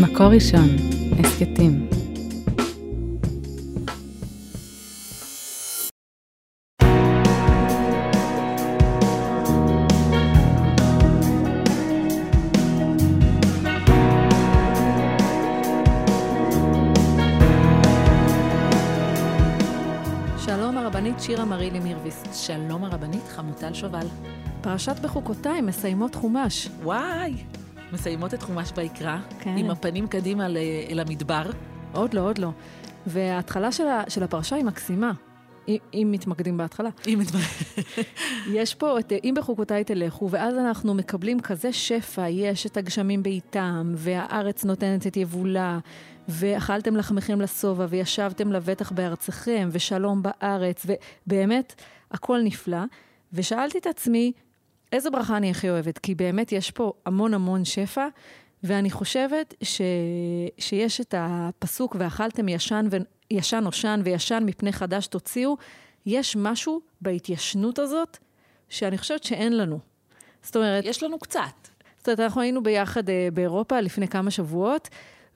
מקור ראשון, הסכתים. שלום הרבנית שירה מרילי מירביס. שלום הרבנית חמוטל שובל. פרשת בחוקותיי מסיימות חומש. וואי! מסיימות את חומש ויקרא, כן. עם הפנים קדימה ל- אל המדבר. עוד לא, עוד לא. וההתחלה של, ה, של הפרשה היא מקסימה, אם, אם מתמקדים בהתחלה. אם את... יש פה את אם בחוקותיי תלכו, ואז אנחנו מקבלים כזה שפע, יש את הגשמים בעיתם, והארץ נותנת את יבולה, ואכלתם לחמכם לשובע, וישבתם לבטח בארצכם, ושלום בארץ, ובאמת, הכל נפלא. ושאלתי את עצמי, איזה ברכה אני הכי אוהבת? כי באמת יש פה המון המון שפע, ואני חושבת ש... שיש את הפסוק, ואכלתם ישן, ו... ישן נושן וישן מפני חדש תוציאו, יש משהו בהתיישנות הזאת שאני חושבת שאין לנו. זאת אומרת, יש לנו קצת. זאת אומרת, אנחנו היינו ביחד אה, באירופה לפני כמה שבועות,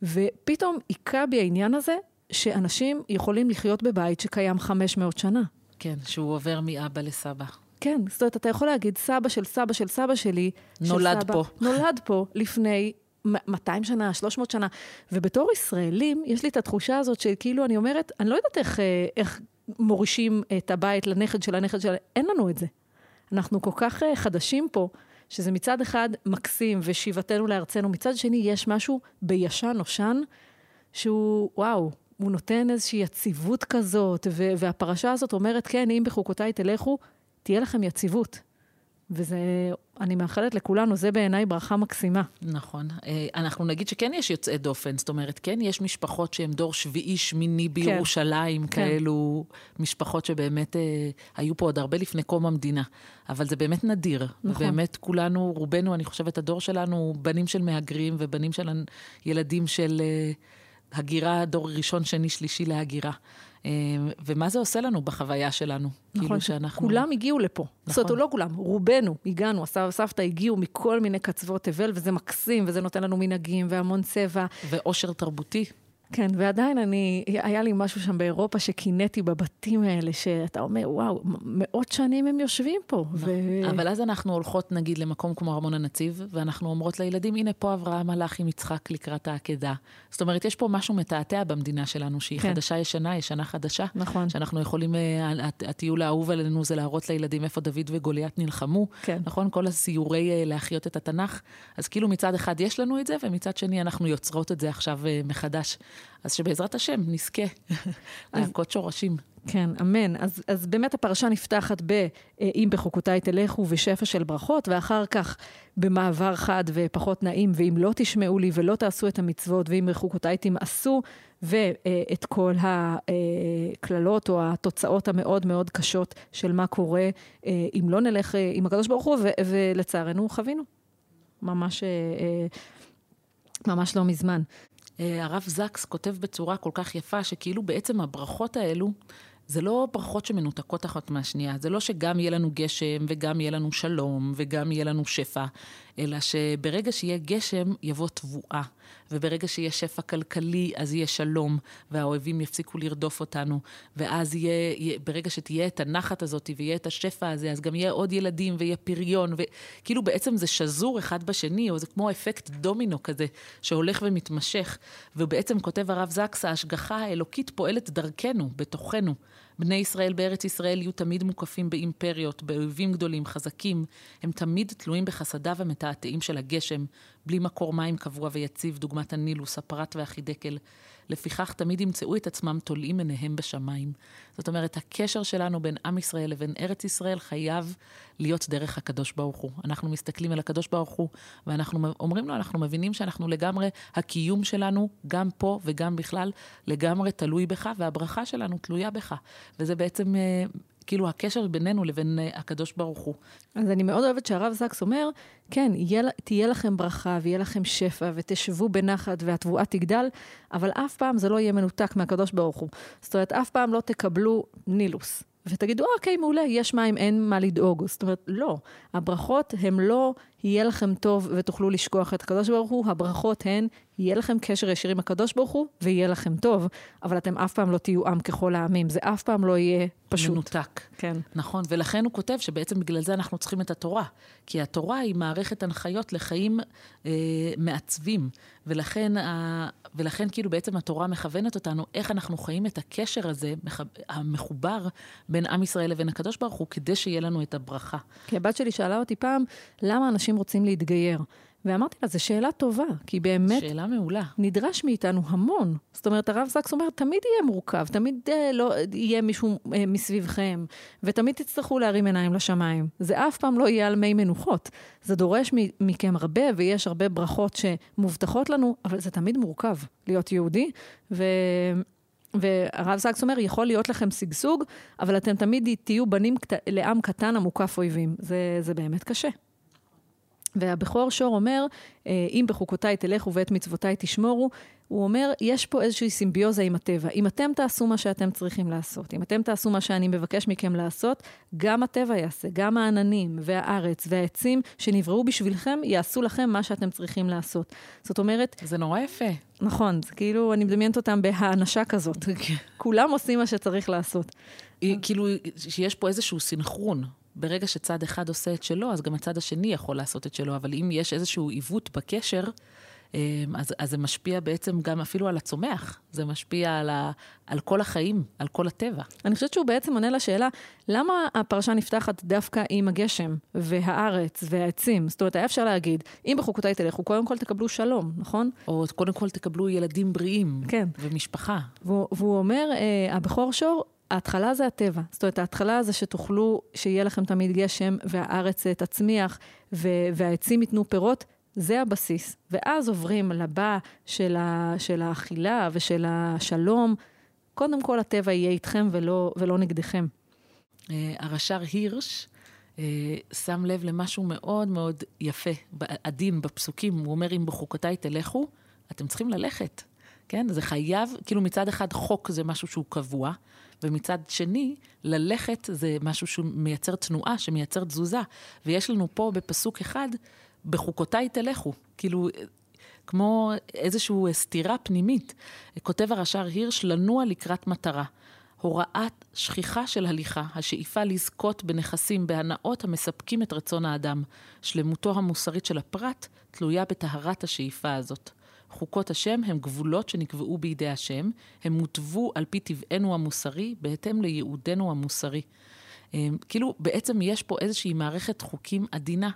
ופתאום היכה בי העניין הזה שאנשים יכולים לחיות בבית שקיים 500 שנה. כן, שהוא עובר מאבא לסבא. כן, זאת אומרת, אתה יכול להגיד, סבא של סבא של סבא שלי... של נולד סבא, פה. נולד פה לפני מ- 200 שנה, 300 שנה. ובתור ישראלים, יש לי את התחושה הזאת שכאילו, אני אומרת, אני לא יודעת איך, אה, איך מורישים את הבית לנכד של הנכד של... אין לנו את זה. אנחנו כל כך אה, חדשים פה, שזה מצד אחד מקסים ושיבתנו לארצנו, מצד שני יש משהו בישן נושן, שהוא, וואו, הוא נותן איזושהי יציבות כזאת, והפרשה הזאת אומרת, כן, אם בחוקותיי תלכו, תהיה לכם יציבות. וזה, אני מאחלת לכולנו, זה בעיניי ברכה מקסימה. נכון. אה, אנחנו נגיד שכן יש יוצאי דופן, זאת אומרת, כן יש משפחות שהן דור שביעי, שמיני בירושלים, כן. כאלו משפחות שבאמת אה, היו פה עוד הרבה לפני קום המדינה. אבל זה באמת נדיר. נכון. ובאמת כולנו, רובנו, אני חושבת, הדור שלנו, בנים של מהגרים ובנים של ילדים של אה, הגירה, דור ראשון, שני, שלישי להגירה. אה, ומה זה עושה לנו בחוויה שלנו? נכון, כאילו שאנחנו... כולם הגיעו לפה. זאת אומרת, נכון. לא כולם, רובנו הגענו, הסבא וסבתא הגיעו מכל מיני קצוות תבל, וזה מקסים, וזה נותן לנו מנהגים והמון צבע. ועושר תרבותי. כן, ועדיין אני, היה לי משהו שם באירופה שקינאתי בבתים האלה, שאתה אומר, וואו, מאות שנים הם יושבים פה. ו... אבל אז אנחנו הולכות, נגיד, למקום כמו ארמון הנציב, ואנחנו אומרות לילדים, הנה פה אברהם הלך עם יצחק לקראת העקדה. זאת אומרת, יש פה משהו מתעתע במדינה שלנו, שהיא כן. חדשה ישנה, ישנה חדשה. נכון. שאנחנו יכולים, אה, הט- הטיול האהוב עלינו זה להראות לילדים איפה דוד וגוליית נלחמו. כן. נכון? כל הסיורי אה, להחיות את התנ"ך. אז כאילו מצד אחד יש לנו את זה, ומצד שני אנחנו יוצרות את זה עכשיו אה, מחדש. אז שבעזרת השם נזכה להכות שורשים. כן, אמן. אז, אז באמת הפרשה נפתחת ב אה, "אם בחוקותיי תלכו" ושפע של ברכות, ואחר כך במעבר חד ופחות נעים, "ואם לא תשמעו לי ולא תעשו את המצוות, ואם בחוקותיי תמאסו", ואת כל הקללות או התוצאות המאוד מאוד קשות של מה קורה אה, אם לא נלך אה, עם הקדוש ברוך הוא, ו- ולצערנו חווינו. ממש, אה, אה, ממש לא מזמן. אה, הרב זקס כותב בצורה כל כך יפה, שכאילו בעצם הברכות האלו, זה לא ברכות שמנותקות אחת מהשנייה. זה לא שגם יהיה לנו גשם, וגם יהיה לנו שלום, וגם יהיה לנו שפע, אלא שברגע שיהיה גשם, יבוא תבואה. וברגע שיהיה שפע כלכלי, אז יהיה שלום, והאויבים יפסיקו לרדוף אותנו. ואז יהיה, ברגע שתהיה את הנחת הזאת, ויהיה את השפע הזה, אז גם יהיה עוד ילדים, ויהיה פריון, וכאילו בעצם זה שזור אחד בשני, או זה כמו אפקט דומינו כזה, שהולך ומתמשך. ובעצם כותב הרב זקס, ההשגחה האלוקית פועלת דרכנו, בתוכנו. בני ישראל בארץ ישראל יהיו תמיד מוקפים באימפריות, באויבים גדולים, חזקים. הם תמיד תלויים בחסדיו המתעתעים של הגשם, בלי מקור מים קבוע ויציב, דוגמת הנילוס, הפרת והחידקל. לפיכך תמיד ימצאו את עצמם תולעים עיניהם בשמיים. זאת אומרת, הקשר שלנו בין עם ישראל לבין ארץ ישראל חייב להיות דרך הקדוש ברוך הוא. אנחנו מסתכלים על הקדוש ברוך הוא, ואנחנו אומרים לו, אנחנו מבינים שאנחנו לגמרי, הקיום שלנו, גם פה וגם בכלל, לגמרי תלוי בך, והברכה שלנו תלויה בך. וזה בעצם... אה, כאילו הקשר בינינו לבין אה, הקדוש ברוך הוא. אז אני מאוד אוהבת שהרב זקס אומר, כן, יהיה, תהיה לכם ברכה ויהיה לכם שפע ותשבו בנחת והתבואה תגדל, אבל אף פעם זה לא יהיה מנותק מהקדוש ברוך הוא. זאת אומרת, אף פעם לא תקבלו נילוס. ותגידו, אוקיי, מעולה, יש מים, אין מה לדאוג. זאת אומרת, לא. הברכות הן לא יהיה לכם טוב ותוכלו לשכוח את הקדוש ברוך הוא. הברכות הן, יהיה לכם קשר ישיר עם הקדוש ברוך הוא, ויהיה לכם טוב, אבל אתם אף פעם לא תהיו עם ככל העמים. זה אף פעם לא יהיה פשוט. מנותק. כן. נכון, ולכן הוא כותב שבעצם בגלל זה אנחנו צריכים את התורה. כי התורה היא מערכת הנחיות לחיים אה, מעצבים, ולכן, ה, ולכן כאילו בעצם התורה מכוונת אותנו איך אנחנו חיים את הקשר הזה, המחובר בין עם ישראל לבין הקדוש ברוך הוא, כדי שיהיה לנו את הברכה. כי הבת שלי שאלה אותי פעם, למה אנשים רוצים להתגייר? ואמרתי לה, זו שאלה טובה, כי באמת... שאלה מעולה. נדרש מאיתנו המון. זאת אומרת, הרב זקס אומר, תמיד יהיה מורכב, תמיד אה, לא יהיה מישהו אה, מסביבכם, ותמיד תצטרכו להרים עיניים לשמיים. זה אף פעם לא יהיה על מי מנוחות. זה דורש מכם הרבה, ויש הרבה ברכות שמובטחות לנו, אבל זה תמיד מורכב להיות יהודי. ו... והרב זקס אומר, יכול להיות לכם שגשוג, אבל אתם תמיד תהיו בנים לעם קטן המוקף אויבים. זה, זה באמת קשה. והבכור שור אומר, אה, אם בחוקותיי תלכו ואת מצוותיי תשמורו, הוא אומר, יש פה איזושהי סימביוזה עם הטבע. אם אתם תעשו מה שאתם צריכים לעשות, אם אתם תעשו מה שאני מבקש מכם לעשות, גם הטבע יעשה, גם העננים והארץ והעצים שנבראו בשבילכם, יעשו לכם מה שאתם צריכים לעשות. זאת אומרת... זה נורא יפה. נכון, זה כאילו, אני מדמיינת אותם בהאנשה כזאת. כן. כולם עושים מה שצריך לעשות. כאילו, שיש פה איזשהו סינכרון. ברגע שצד אחד עושה את שלו, אז גם הצד השני יכול לעשות את שלו, אבל אם יש איזשהו עיוות בקשר, אמ, אז, אז זה משפיע בעצם גם אפילו על הצומח, זה משפיע על, ה, על כל החיים, על כל הטבע. אני חושבת שהוא בעצם עונה לשאלה, למה הפרשה נפתחת דווקא עם הגשם והארץ והעצים? זאת אומרת, היה אפשר להגיד, אם בחוקותיי תלכו, קודם כל תקבלו שלום, נכון? או קודם כל תקבלו ילדים בריאים. כן. ומשפחה. והוא, והוא אומר, אה, הבכור שור, ההתחלה זה הטבע. זאת אומרת, ההתחלה זה שתוכלו, שיהיה לכם תמיד גשם, והארץ תצמיח, והעצים ייתנו פירות, זה הבסיס. ואז עוברים לבא של, ה, של האכילה ושל השלום. קודם כל, הטבע יהיה איתכם ולא, ולא נגדכם. אה, הרש"ר הירש אה, שם לב למשהו מאוד מאוד יפה, עדין בפסוקים. הוא אומר, אם בחוקותיי תלכו, אתם צריכים ללכת. כן? זה חייב, כאילו מצד אחד חוק זה משהו שהוא קבוע, ומצד שני, ללכת זה משהו שמייצר תנועה, שמייצר תזוזה. ויש לנו פה בפסוק אחד, בחוקותיי תלכו. כאילו, כמו איזושהי סתירה פנימית. כותב הרש"ר הירש, לנוע לקראת מטרה. הוראת שכיחה של הליכה, השאיפה לזכות בנכסים, בהנאות המספקים את רצון האדם. שלמותו המוסרית של הפרט תלויה בטהרת השאיפה הזאת. חוקות השם הם גבולות שנקבעו בידי השם, הם מוטבו על פי טבענו המוסרי, בהתאם לייעודנו המוסרי. אמ, כאילו, בעצם יש פה איזושהי מערכת חוקים עדינה.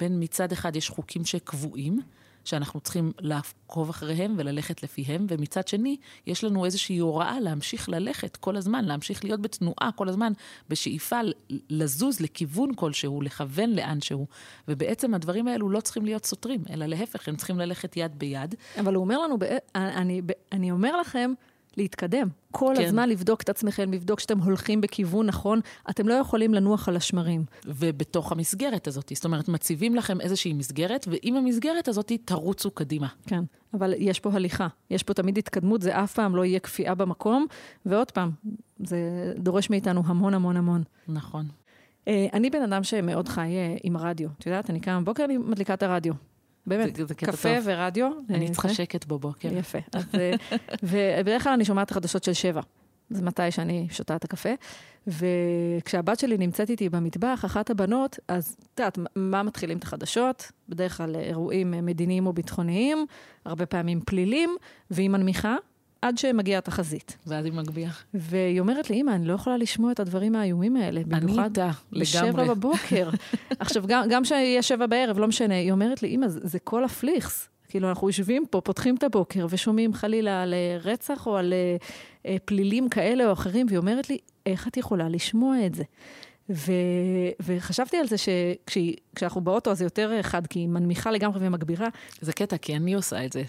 בין מצד אחד יש חוקים שקבועים, שאנחנו צריכים לעקוב אחריהם וללכת לפיהם, ומצד שני, יש לנו איזושהי הוראה להמשיך ללכת כל הזמן, להמשיך להיות בתנועה כל הזמן, בשאיפה לזוז לכיוון כלשהו, לכוון לאן שהוא. ובעצם הדברים האלו לא צריכים להיות סותרים, אלא להפך, הם צריכים ללכת יד ביד. אבל הוא אומר לנו, אני, אני אומר לכם, להתקדם. כל כן. הזמן לבדוק את עצמכם, לבדוק שאתם הולכים בכיוון נכון, אתם לא יכולים לנוח על השמרים. ובתוך המסגרת הזאת, זאת אומרת, מציבים לכם איזושהי מסגרת, ועם המסגרת הזאת תרוצו קדימה. כן, אבל יש פה הליכה, יש פה תמיד התקדמות, זה אף פעם לא יהיה כפייה במקום, ועוד פעם, זה דורש מאיתנו המון המון המון. נכון. אה, אני בן אדם שמאוד חי אה, עם הרדיו. את יודעת, אני קמה בבוקר, אני מדליקה את הרדיו. באמת, זה, זה קפה טוב. ורדיו. אני אה, צריכה שקט בבוקר. יפה. אז, אה, ובדרך כלל אני שומעת חדשות של שבע. זה מתי שאני שותה את הקפה. וכשהבת שלי נמצאת איתי במטבח, אחת הבנות, אז את יודעת, מה מתחילים את החדשות? בדרך כלל אירועים מדיניים או ביטחוניים, הרבה פעמים פלילים, והיא מנמיכה, עד שמגיעה התחזית. ואז היא מגביה. והיא אומרת לי, אמא, אני לא יכולה לשמוע את הדברים האיומים האלה. אני איתה, לגמרי. בשבע בבוקר. עכשיו, גם כשיהיה שבע בערב, לא משנה, היא אומרת לי, אמא, זה, זה כל הפליכס. כאילו, אנחנו יושבים פה, פותחים את הבוקר ושומעים חלילה על אה, רצח או על אה, אה, פלילים כאלה או אחרים, והיא אומרת לי, איך את יכולה לשמוע את זה? ו... וחשבתי על זה שכשאנחנו באוטו, אז זה יותר חד, כי היא מנמיכה לגמרי ומגבירה. זה קטע, כי אני עושה את זה.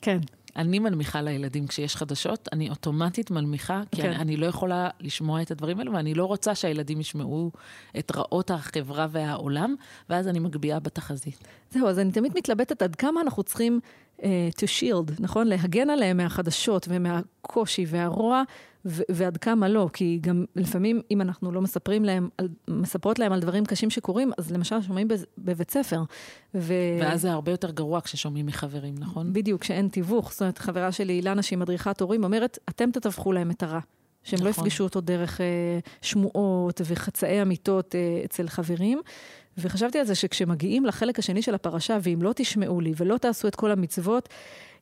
כן. אני מנמיכה לילדים כשיש חדשות, אני אוטומטית מנמיכה, כי כן. אני, אני לא יכולה לשמוע את הדברים האלו, ואני לא רוצה שהילדים ישמעו את רעות החברה והעולם, ואז אני מגביהה בתחזית. זהו, אז אני תמיד מתלבטת עד כמה אנחנו צריכים uh, to shield, נכון? להגן עליהם מהחדשות ומהקושי והרוע, ו- ועד כמה לא, כי גם לפעמים אם אנחנו לא מספרים להם, על, מספרות להם על דברים קשים שקורים, אז למשל שומעים בבית ספר. ו... ואז זה הרבה יותר גרוע כששומעים מחברים, נכון? בדיוק, כשאין תיווך. זאת אומרת, חברה שלי, אילנה, שהיא מדריכת הורים, אומרת, אתם תתווכו להם את הרע. שהם לא נכון. יפגשו אותו דרך אה, שמועות וחצאי אמיתות אה, אצל חברים. וחשבתי על זה שכשמגיעים לחלק השני של הפרשה, ואם לא תשמעו לי ולא תעשו את כל המצוות,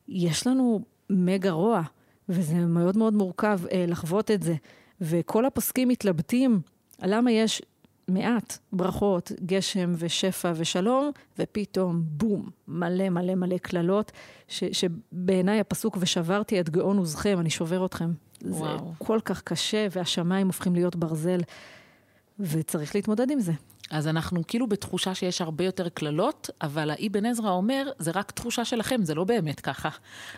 יש לנו מגה רוע, וזה מאוד מאוד מורכב אה, לחוות את זה. וכל הפוסקים מתלבטים למה יש מעט ברכות, גשם ושפע ושלום, ופתאום בום, מלא מלא מלא קללות, ש- שבעיניי הפסוק ושברתי את גאון עוזכם, אני שובר אתכם. זה וואו. כל כך קשה, והשמיים הופכים להיות ברזל, וצריך להתמודד עם זה. אז אנחנו כאילו בתחושה שיש הרבה יותר קללות, אבל האבן עזרא אומר, זה רק תחושה שלכם, זה לא באמת ככה.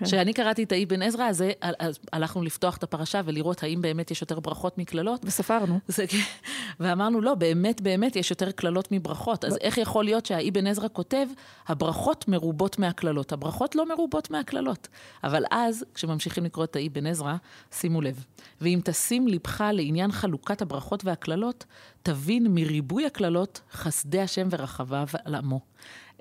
כשאני קראתי את האבן עזרא אז הלכנו לפתוח את הפרשה ולראות האם באמת יש יותר ברכות מקללות. וספרנו. זה, ואמרנו, לא, באמת, באמת יש יותר קללות מברכות. אז איך יכול להיות שהאבן עזרא כותב, הברכות מרובות מהקללות. הברכות לא מרובות מהקללות. אבל אז, כשממשיכים לקרוא את האבן עזרא, שימו לב. ואם תשים לבך לעניין חלוקת הברכות והקללות, תבין מריבוי הקללות חסדי השם ורחביו על עמו.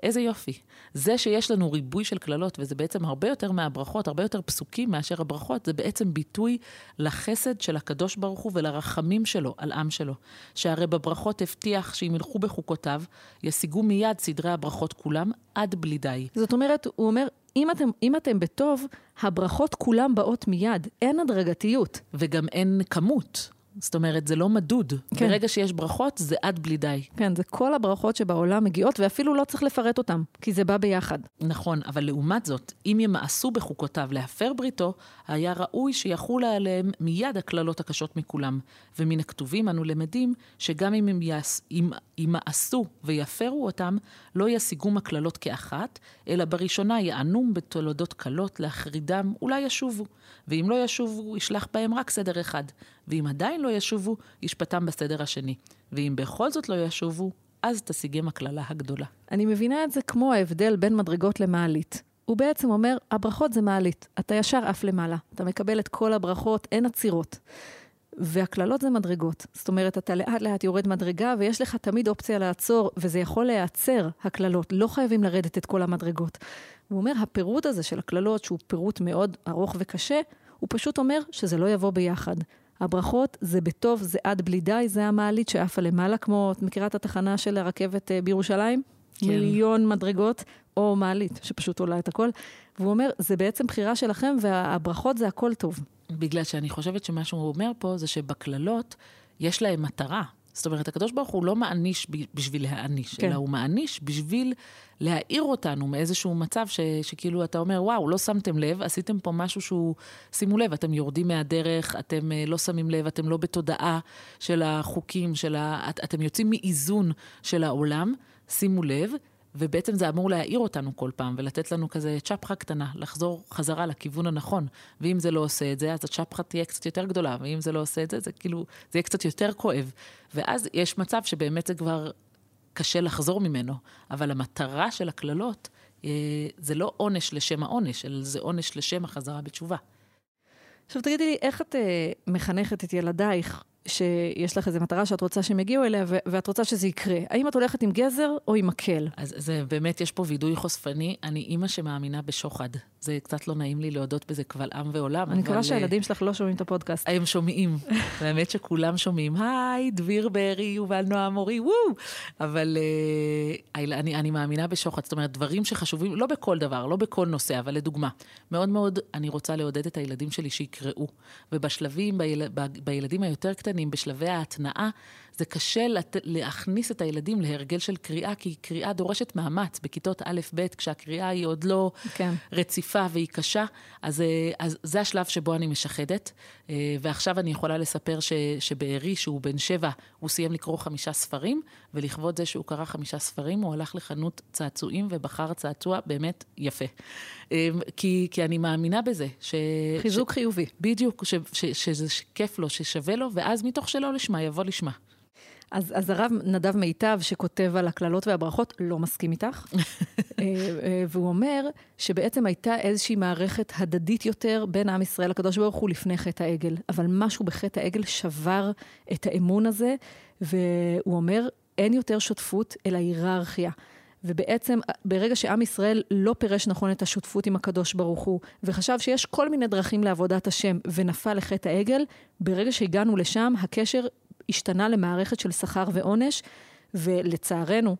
איזה יופי. זה שיש לנו ריבוי של קללות, וזה בעצם הרבה יותר מהברכות, הרבה יותר פסוקים מאשר הברכות, זה בעצם ביטוי לחסד של הקדוש ברוך הוא ולרחמים שלו על עם שלו. שהרי בברכות הבטיח שאם ילכו בחוקותיו, ישיגו מיד סדרי הברכות כולם עד בלי די. זאת אומרת, הוא אומר, אם אתם, אם אתם בטוב, הברכות כולם באות מיד, אין הדרגתיות. וגם אין כמות. זאת אומרת, זה לא מדוד. כן. ברגע שיש ברכות, זה עד בלי די. כן, זה כל הברכות שבעולם מגיעות, ואפילו לא צריך לפרט אותן, כי זה בא ביחד. נכון, אבל לעומת זאת, אם ימאסו בחוקותיו להפר בריתו, היה ראוי שיחולו עליהם מיד הקללות הקשות מכולם. ומן הכתובים אנו למדים שגם אם הם יעש, אם, ימאסו ויפרו אותם, לא ישיגום הקללות כאחת, אלא בראשונה יענום בתולדות קלות להחרידם, אולי ישובו. ואם לא ישובו, ישלח בהם רק סדר אחד. ואם עדיין לא ישובו, ישפטם בסדר השני. ואם בכל זאת לא ישובו, אז תשיגם הקללה הגדולה. אני מבינה את זה כמו ההבדל בין מדרגות למעלית. הוא בעצם אומר, הברכות זה מעלית, אתה ישר עף למעלה. אתה מקבל את כל הברכות, אין עצירות. והקללות זה מדרגות. זאת אומרת, אתה לאט לאט יורד מדרגה, ויש לך תמיד אופציה לעצור, וזה יכול להיעצר, הקללות. לא חייבים לרדת את כל המדרגות. הוא אומר, הפירוט הזה של הקללות, שהוא פירוט מאוד ארוך וקשה, הוא פשוט אומר שזה לא יבוא ביחד. הברכות זה בטוב, זה עד בלי די, זה המעלית שעפה למעלה, כמו, את מכירה את התחנה של הרכבת אה, בירושלים? כן. מיליון מדרגות, או מעלית, שפשוט עולה את הכל. והוא אומר, זה בעצם בחירה שלכם, והברכות זה הכל טוב. בגלל שאני חושבת שמה שהוא אומר פה זה שבקללות יש להם מטרה. זאת אומרת, הקדוש ברוך הוא לא מעניש בשביל להעניש, כן. כן. אלא הוא מעניש בשביל להעיר אותנו מאיזשהו מצב ש, שכאילו אתה אומר, וואו, לא שמתם לב, עשיתם פה משהו שהוא, שימו לב, אתם יורדים מהדרך, אתם אה, לא שמים לב, אתם לא בתודעה של החוקים, של ה, את, אתם יוצאים מאיזון של העולם, שימו לב. ובעצם זה אמור להעיר אותנו כל פעם, ולתת לנו כזה צ'פחה קטנה, לחזור חזרה לכיוון הנכון. ואם זה לא עושה את זה, אז הצ'פחה תהיה קצת יותר גדולה, ואם זה לא עושה את זה, זה כאילו, זה יהיה קצת יותר כואב. ואז יש מצב שבאמת זה כבר קשה לחזור ממנו. אבל המטרה של הקללות, אה, זה לא עונש לשם העונש, אלא זה עונש לשם החזרה בתשובה. עכשיו תגידי לי, איך את אה, מחנכת את ילדייך, שיש לך איזו מטרה שאת רוצה שהם יגיעו אליה, ואת רוצה שזה יקרה? האם את הולכת עם גזר או עם מקל? אז זה באמת, יש פה וידוי חושפני. אני אימא שמאמינה בשוחד. זה קצת לא נעים לי להודות בזה קבל עם ועולם, אני מקווה אבל, שהילדים שלך לא שומעים את הפודקאסט. הם שומעים, והאמת שכולם שומעים, היי, דביר בארי, יובל נועם מורי, וואו! אבל uh, אני, אני מאמינה בשוחד, זאת אומרת, דברים שחשובים, לא בכל דבר, לא בכל נושא, אבל לדוגמה, מאוד מאוד אני רוצה לעודד את הילדים שלי שיקראו. ובשלבים, ביל, ב, בילדים היותר קטנים, בשלבי ההתנעה, זה קשה לת, להכניס את הילדים להרגל של קריאה, כי קריאה דורשת מאמץ בכיתות א'-ב', כשהקריאה היא עוד לא כן. רציפה והיא קשה, אז, אה, אז זה השלב שבו אני משחדת. אה, ועכשיו אני יכולה לספר ש, שבארי, שהוא בן שבע, הוא סיים לקרוא חמישה ספרים, ולכבוד זה שהוא קרא חמישה ספרים, הוא הלך לחנות צעצועים ובחר צעצוע באמת יפה. אה, כי, כי אני מאמינה בזה. ש, חיזוק ש, חיובי. בדיוק, ש, ש, שזה כיף לו, ששווה לו, ואז מתוך שלא לשמה יבוא לשמה. אז, אז הרב נדב מיטב, שכותב על הקללות והברכות, לא מסכים איתך. אה, אה, והוא אומר שבעצם הייתה איזושהי מערכת הדדית יותר בין עם ישראל לקדוש ברוך הוא לפני חטא העגל. אבל משהו בחטא העגל שבר את האמון הזה, והוא אומר, אין יותר שותפות, אלא היררכיה. ובעצם, ברגע שעם ישראל לא פירש נכון את השותפות עם הקדוש ברוך הוא, וחשב שיש כל מיני דרכים לעבודת השם, ונפל לחטא העגל, ברגע שהגענו לשם, הקשר השתנה למערכת של שכר ועונש, ולצערנו,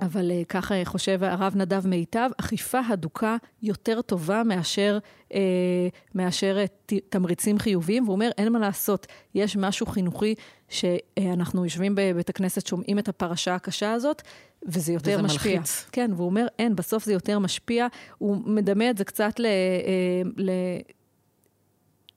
אבל uh, ככה חושב הרב נדב מיטב, אכיפה הדוקה יותר טובה מאשר, uh, מאשר uh, תמריצים חיוביים, והוא אומר, אין מה לעשות, יש משהו חינוכי שאנחנו יושבים בבית הכנסת, שומעים את הפרשה הקשה הזאת, וזה יותר וזה משפיע. וזה מלחיץ. כן, והוא אומר, אין, בסוף זה יותר משפיע. הוא מדמה את זה קצת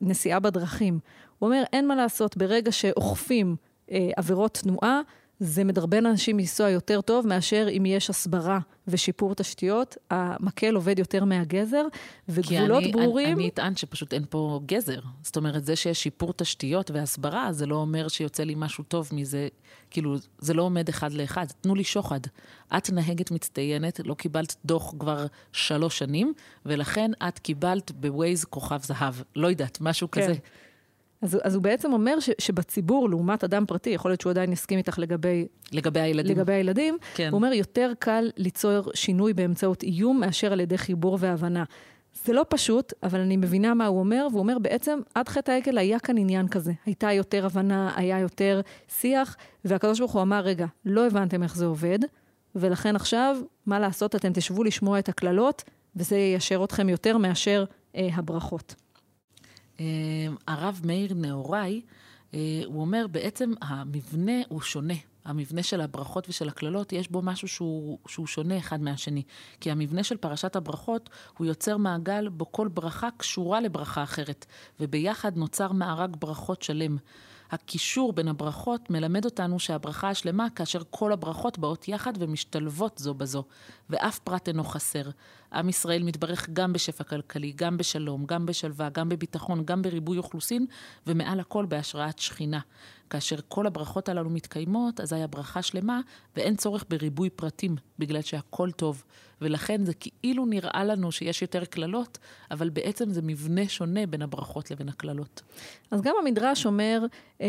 לנסיעה בדרכים. הוא אומר, אין מה לעשות, ברגע שאוכפים אה, עבירות תנועה, זה מדרבן אנשים לנסוע יותר טוב מאשר אם יש הסברה ושיפור תשתיות, המקל עובד יותר מהגזר, וגבולות אני, ברורים... אני, אני אטען שפשוט אין פה גזר. זאת אומרת, זה שיש שיפור תשתיות והסברה, זה לא אומר שיוצא לי משהו טוב מזה. כאילו, זה לא עומד אחד לאחד. תנו לי שוחד. את נהגת מצטיינת, לא קיבלת דוח כבר שלוש שנים, ולכן את קיבלת בווייז כוכב זהב. לא יודעת, משהו כן. כזה. אז, אז הוא בעצם אומר ש, שבציבור, לעומת אדם פרטי, יכול להיות שהוא עדיין יסכים איתך לגבי... לגבי הילדים. לגבי הילדים, כן. הוא אומר, יותר קל ליצור שינוי באמצעות איום מאשר על ידי חיבור והבנה. זה לא פשוט, אבל אני מבינה מה הוא אומר, והוא אומר, בעצם עד חטא העגל היה כאן עניין כזה. הייתה יותר הבנה, היה יותר שיח, והקדוש ברוך הוא אמר, רגע, לא הבנתם איך זה עובד, ולכן עכשיו, מה לעשות, אתם תשבו לשמוע את הקללות, וזה יישר אתכם יותר מאשר אה, הברכות. אה, הרב מאיר נהוראי, אה, הוא אומר, בעצם המבנה הוא שונה. המבנה של הברכות ושל הקללות, יש בו משהו שהוא, שהוא שונה אחד מהשני. כי המבנה של פרשת הברכות, הוא יוצר מעגל בו כל ברכה קשורה לברכה אחרת, וביחד נוצר מארג ברכות שלם. הקישור בין הברכות מלמד אותנו שהברכה השלמה כאשר כל הברכות באות יחד ומשתלבות זו בזו, ואף פרט אינו חסר. עם ישראל מתברך גם בשפע כלכלי, גם בשלום, גם בשלווה, גם בביטחון, גם בריבוי אוכלוסין, ומעל הכל בהשראת שכינה. כאשר כל הברכות הללו מתקיימות, אזי הברכה שלמה, ואין צורך בריבוי פרטים, בגלל שהכל טוב. ולכן זה כאילו נראה לנו שיש יותר קללות, אבל בעצם זה מבנה שונה בין הברכות לבין הקללות. אז גם המדרש אומר, אה,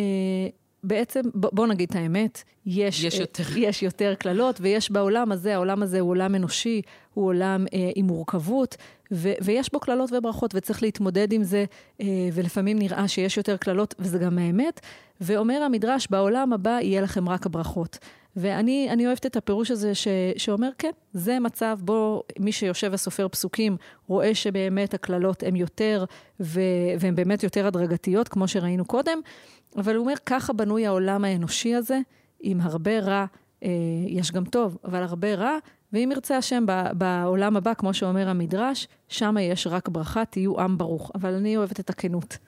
בעצם, בוא, בוא נגיד את האמת, יש, יש יותר. אה, יש יותר קללות, ויש בעולם הזה, העולם הזה הוא עולם אנושי, הוא עולם אה, עם מורכבות, ו, ויש בו קללות וברכות, וצריך להתמודד עם זה, אה, ולפעמים נראה שיש יותר קללות, וזה גם האמת. ואומר המדרש, בעולם הבא יהיה לכם רק הברכות. ואני אוהבת את הפירוש הזה ש, שאומר, כן, זה מצב בו מי שיושב וסופר פסוקים רואה שבאמת הקללות הן יותר, ו, והן באמת יותר הדרגתיות, כמו שראינו קודם, אבל הוא אומר, ככה בנוי העולם האנושי הזה, עם הרבה רע, אה, יש גם טוב, אבל הרבה רע, ואם ירצה השם בעולם הבא, כמו שאומר המדרש, שם יש רק ברכה, תהיו עם ברוך. אבל אני אוהבת את הכנות.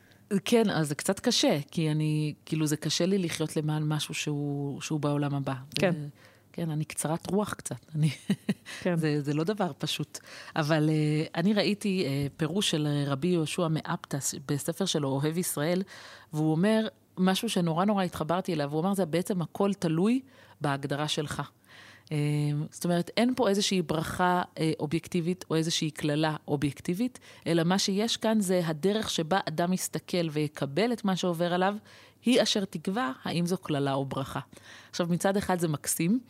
כן, אז זה קצת קשה, כי אני, כאילו זה קשה לי לחיות למען משהו שהוא, שהוא בעולם הבא. כן. זה, כן, אני קצרת רוח קצת, אני, כן. זה, זה לא דבר פשוט. אבל uh, אני ראיתי uh, פירוש של רבי יהושע מאפתס בספר שלו, אוהב ישראל, והוא אומר משהו שנורא נורא התחברתי אליו, הוא אמר, זה בעצם הכל תלוי בהגדרה שלך. זאת אומרת, אין פה איזושהי ברכה אובייקטיבית או איזושהי קללה אובייקטיבית, אלא מה שיש כאן זה הדרך שבה אדם יסתכל ויקבל את מה שעובר עליו, היא אשר תקבע האם זו קללה או ברכה. עכשיו, מצד אחד זה מקסים,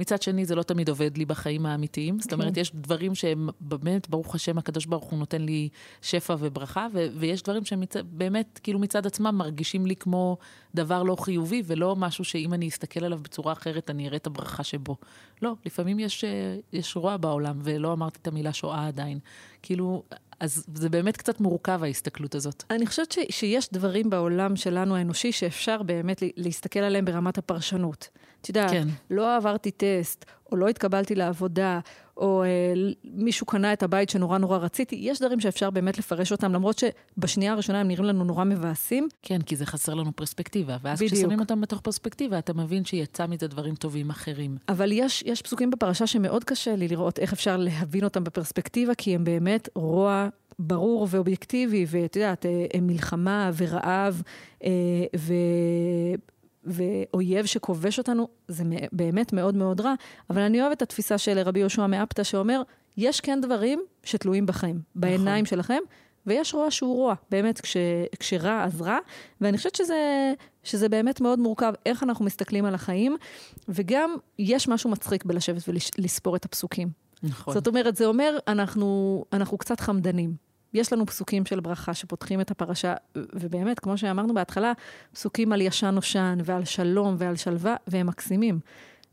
מצד שני, זה לא תמיד עובד לי בחיים האמיתיים. זאת אומרת, יש דברים שהם באמת, ברוך השם, הקדוש ברוך הוא נותן לי שפע וברכה, ו- ויש דברים שהם מצ... באמת, כאילו מצד עצמם, מרגישים לי כמו דבר לא חיובי, ולא משהו שאם אני אסתכל עליו בצורה אחרת, אני אראה את הברכה שבו. לא, לפעמים יש, יש רוע בעולם, ולא אמרתי את המילה שואה עדיין. כאילו, אז זה באמת קצת מורכב, ההסתכלות הזאת. אני חושבת ש- שיש דברים בעולם שלנו האנושי שאפשר באמת להסתכל עליהם ברמת הפרשנות. את יודעת, כן. לא עברתי טסט, או לא התקבלתי לעבודה, או אה, מישהו קנה את הבית שנורא נורא רציתי, יש דברים שאפשר באמת לפרש אותם, למרות שבשנייה הראשונה הם נראים לנו נורא מבאסים. כן, כי זה חסר לנו פרספקטיבה, ואז בדיוק. כששמים אותם בתוך פרספקטיבה, אתה מבין שיצא מזה דברים טובים אחרים. אבל יש, יש פסוקים בפרשה שמאוד קשה לי לראות איך אפשר להבין אותם בפרספקטיבה, כי הם באמת רוע ברור ואובייקטיבי, ואת יודעת, הם מלחמה ורעב, ו... ואויב שכובש אותנו, זה באמת מאוד מאוד רע. אבל אני אוהבת את התפיסה של רבי יהושע מאפתא, שאומר, יש כן דברים שתלויים בכם, בעיניים נכון. שלכם, ויש רוע שהוא רוע, באמת, כש, כשרע אז רע, ואני חושבת שזה, שזה באמת מאוד מורכב, איך אנחנו מסתכלים על החיים, וגם יש משהו מצחיק בלשבת ולספור את הפסוקים. נכון. זאת אומרת, זה אומר, אנחנו, אנחנו קצת חמדנים. יש לנו פסוקים של ברכה שפותחים את הפרשה, ובאמת, כמו שאמרנו בהתחלה, פסוקים על ישן נושן ועל שלום ועל שלווה, והם מקסימים.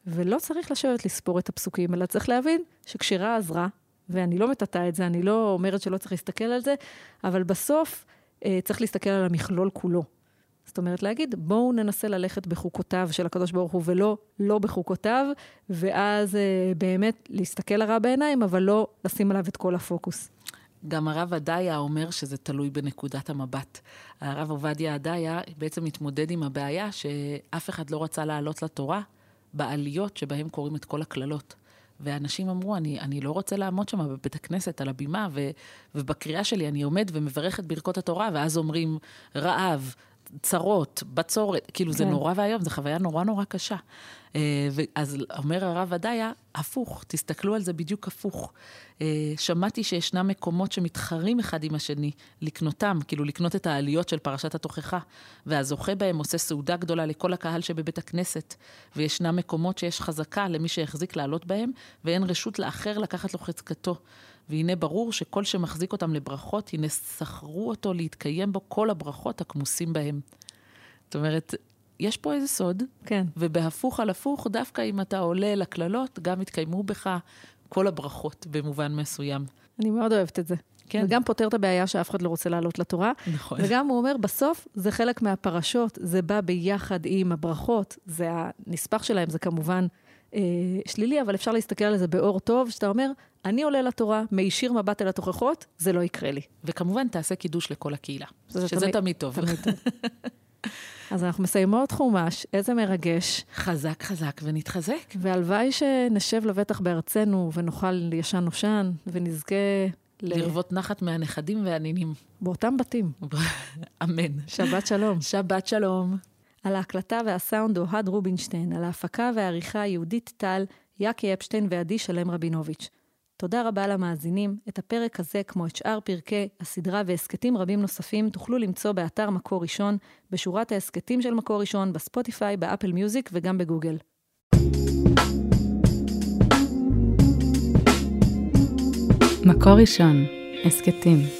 ולא צריך לשבת לספור את הפסוקים, אלא צריך להבין שכשרע אז רע, ואני לא מטאטא את זה, אני לא אומרת שלא צריך להסתכל על זה, אבל בסוף אה, צריך להסתכל על המכלול כולו. זאת אומרת, להגיד, בואו ננסה ללכת בחוקותיו של הקדוש ברוך הוא, ולא לא בחוקותיו, ואז אה, באמת להסתכל הרע בעיניים, אבל לא לשים עליו את כל הפוקוס. גם הרב עדיה אומר שזה תלוי בנקודת המבט. הרב עובדיה עדיה בעצם מתמודד עם הבעיה שאף אחד לא רצה לעלות לתורה בעליות שבהם קוראים את כל הקללות. ואנשים אמרו, אני, אני לא רוצה לעמוד שם בבית הכנסת, על הבימה, ו, ובקריאה שלי אני עומד ומברך את ברכות התורה, ואז אומרים רעב, צרות, בצורת, כאילו כן. זה נורא ואיום, זו חוויה נורא נורא קשה. אה, אז אומר הרב עדיה, הפוך, תסתכלו על זה בדיוק הפוך. אה, שמעתי שישנם מקומות שמתחרים אחד עם השני, לקנותם, כאילו לקנות את העליות של פרשת התוכחה, והזוכה בהם עושה סעודה גדולה לכל הקהל שבבית הכנסת, וישנם מקומות שיש חזקה למי שהחזיק לעלות בהם, ואין רשות לאחר לקחת לו חזקתו. והנה ברור שכל שמחזיק אותם לברכות, הנה שכרו אותו להתקיים בו כל הברכות הכמוסים בהם. זאת אומרת, יש פה איזה סוד, כן. ובהפוך על הפוך, דווקא אם אתה עולה לקללות, גם יתקיימו בך כל הברכות במובן מסוים. אני מאוד אוהבת את זה. כן. וגם פותר את הבעיה שאף אחד לא רוצה לעלות לתורה. נכון. וגם הוא אומר, בסוף זה חלק מהפרשות, זה בא ביחד עם הברכות, זה הנספח שלהם, זה כמובן אה, שלילי, אבל אפשר להסתכל על זה באור טוב, שאתה אומר, אני עולה לתורה, מישיר מבט אל התוכחות, זה לא יקרה לי. וכמובן, תעשה קידוש לכל הקהילה, שזה תמיד, תמיד טוב. תמיד טוב. אז אנחנו מסיימות חומש, איזה מרגש. חזק חזק ונתחזק. והלוואי שנשב לבטח בארצנו ונאכל ישן נושן ונזכה... לרוות נחת מהנכדים והנינים. באותם בתים. אמן. שבת שלום. שבת שלום. על ההקלטה והסאונד אוהד רובינשטיין, על ההפקה והעריכה יהודית טל, יאקי אפשטיין ועדי שלם רבינוביץ'. תודה רבה למאזינים. את הפרק הזה, כמו את שאר פרקי הסדרה והסכתים רבים נוספים, תוכלו למצוא באתר מקור ראשון, בשורת ההסכתים של מקור ראשון, בספוטיפיי, באפל מיוזיק וגם בגוגל. מקור ראשון, הסכתים.